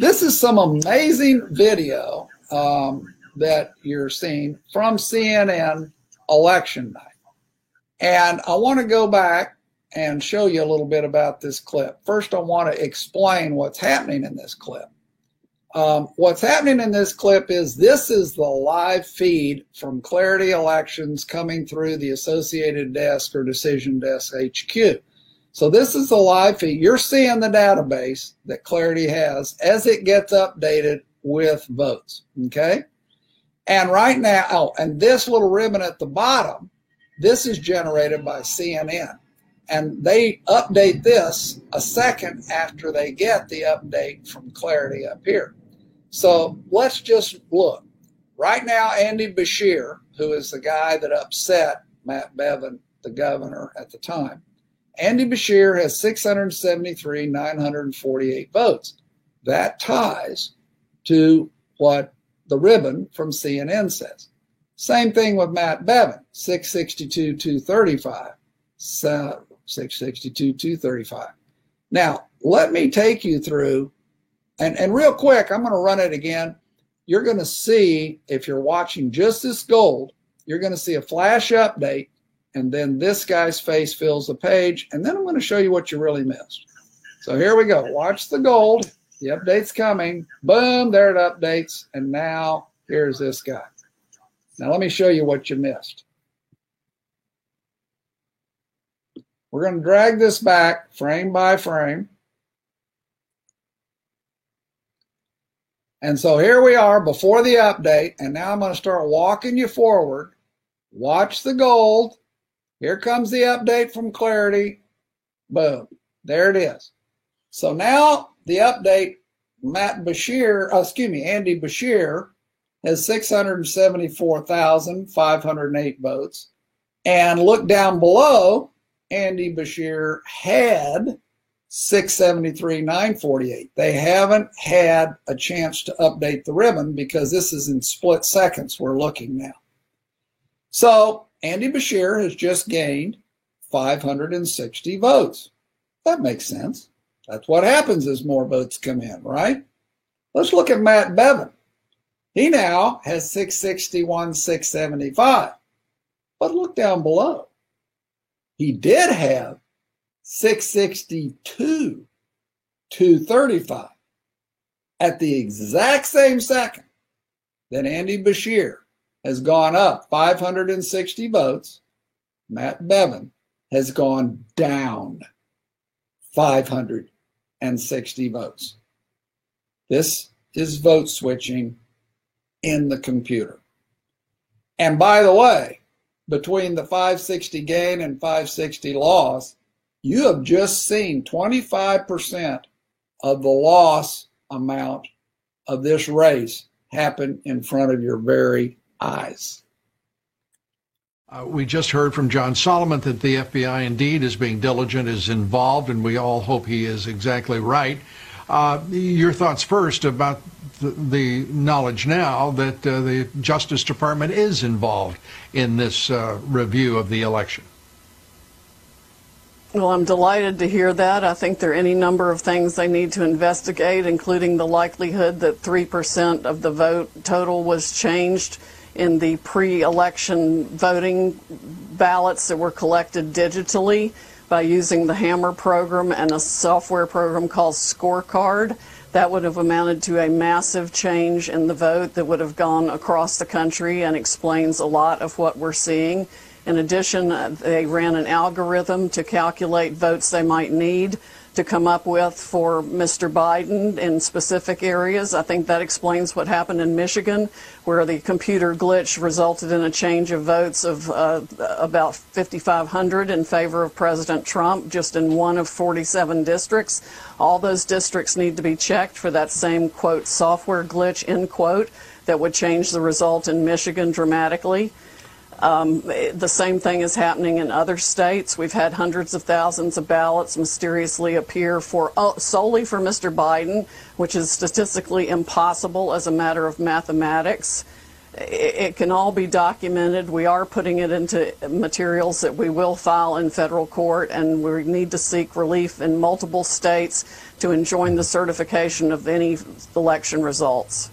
this is some amazing video um, that you're seeing from CNN election night. And I want to go back and show you a little bit about this clip. First, I want to explain what's happening in this clip. Um, what's happening in this clip is this is the live feed from Clarity Elections coming through the Associated Desk or Decision Desk HQ. So this is the live feed. You're seeing the database that Clarity has as it gets updated with votes. Okay. And right now, oh, and this little ribbon at the bottom, this is generated by CNN. And they update this a second after they get the update from Clarity up here. So let's just look. Right now, Andy Beshear, who is the guy that upset Matt Bevin, the governor at the time, Andy Beshear has 673, 948 votes. That ties to what the ribbon from CNN says. Same thing with Matt Bevin, 662, 235. So 662, 235. Now, let me take you through, and, and real quick, I'm going to run it again. You're going to see, if you're watching just this gold, you're going to see a flash update, and then this guy's face fills the page, and then I'm going to show you what you really missed. So here we go. Watch the gold. The update's coming. Boom, there it updates. And now here's this guy. Now let me show you what you missed. We're going to drag this back frame by frame. And so here we are before the update. And now I'm going to start walking you forward. Watch the gold. Here comes the update from Clarity. Boom. There it is. So now the update, Matt Beshear, uh, excuse me, Andy Beshear has 674,508 votes. And look down below, Andy Beshear had 673, 948. They haven't had a chance to update the ribbon because this is in split seconds we're looking now. So Andy Beshear has just gained 560 votes. That makes sense. That's what happens as more votes come in, right? Let's look at Matt Bevin. He now has 661, 675. But look down below. He did have 662, 235 at the exact same second that Andy Beshear has gone up 560 votes. Matt Bevin has gone down 560 votes. This is vote switching in the computer. And by the way, between the 560 gain and 560 loss, you have just seen 25% of the loss amount of this race happen in front of your very eyes. Uh, we just heard from John Solomon that the FBI indeed is being diligent, is involved, and we all hope he is exactly right. Uh, your thoughts first about the, the knowledge now that uh, the Justice Department is involved in this uh, review of the election. Well, I'm delighted to hear that. I think there are any number of things they need to investigate, including the likelihood that 3% of the vote total was changed in the pre-election voting ballots that were collected digitally by using the Hammer program and a software program called Scorecard. That would have amounted to a massive change in the vote that would have gone across the country and explains a lot of what we're seeing. In addition, they ran an algorithm to calculate votes they might need to come up with for Mr. Biden in specific areas. I think that explains what happened in Michigan, where the computer glitch resulted in a change of votes of uh, about 5,500 in favor of President Trump, just in one of 47 districts. All those districts need to be checked for that same, quote, software glitch, end quote, that would change the result in Michigan dramatically. Um, the same thing is happening in other states. We've had hundreds of thousands of ballots mysteriously appear for uh, solely for Mr. Biden, which is statistically impossible as a matter of mathematics. it, it can all be documented. We are putting it into materials that we will file in federal court, and we need to seek relief in multiple states to enjoin the certification of any election results.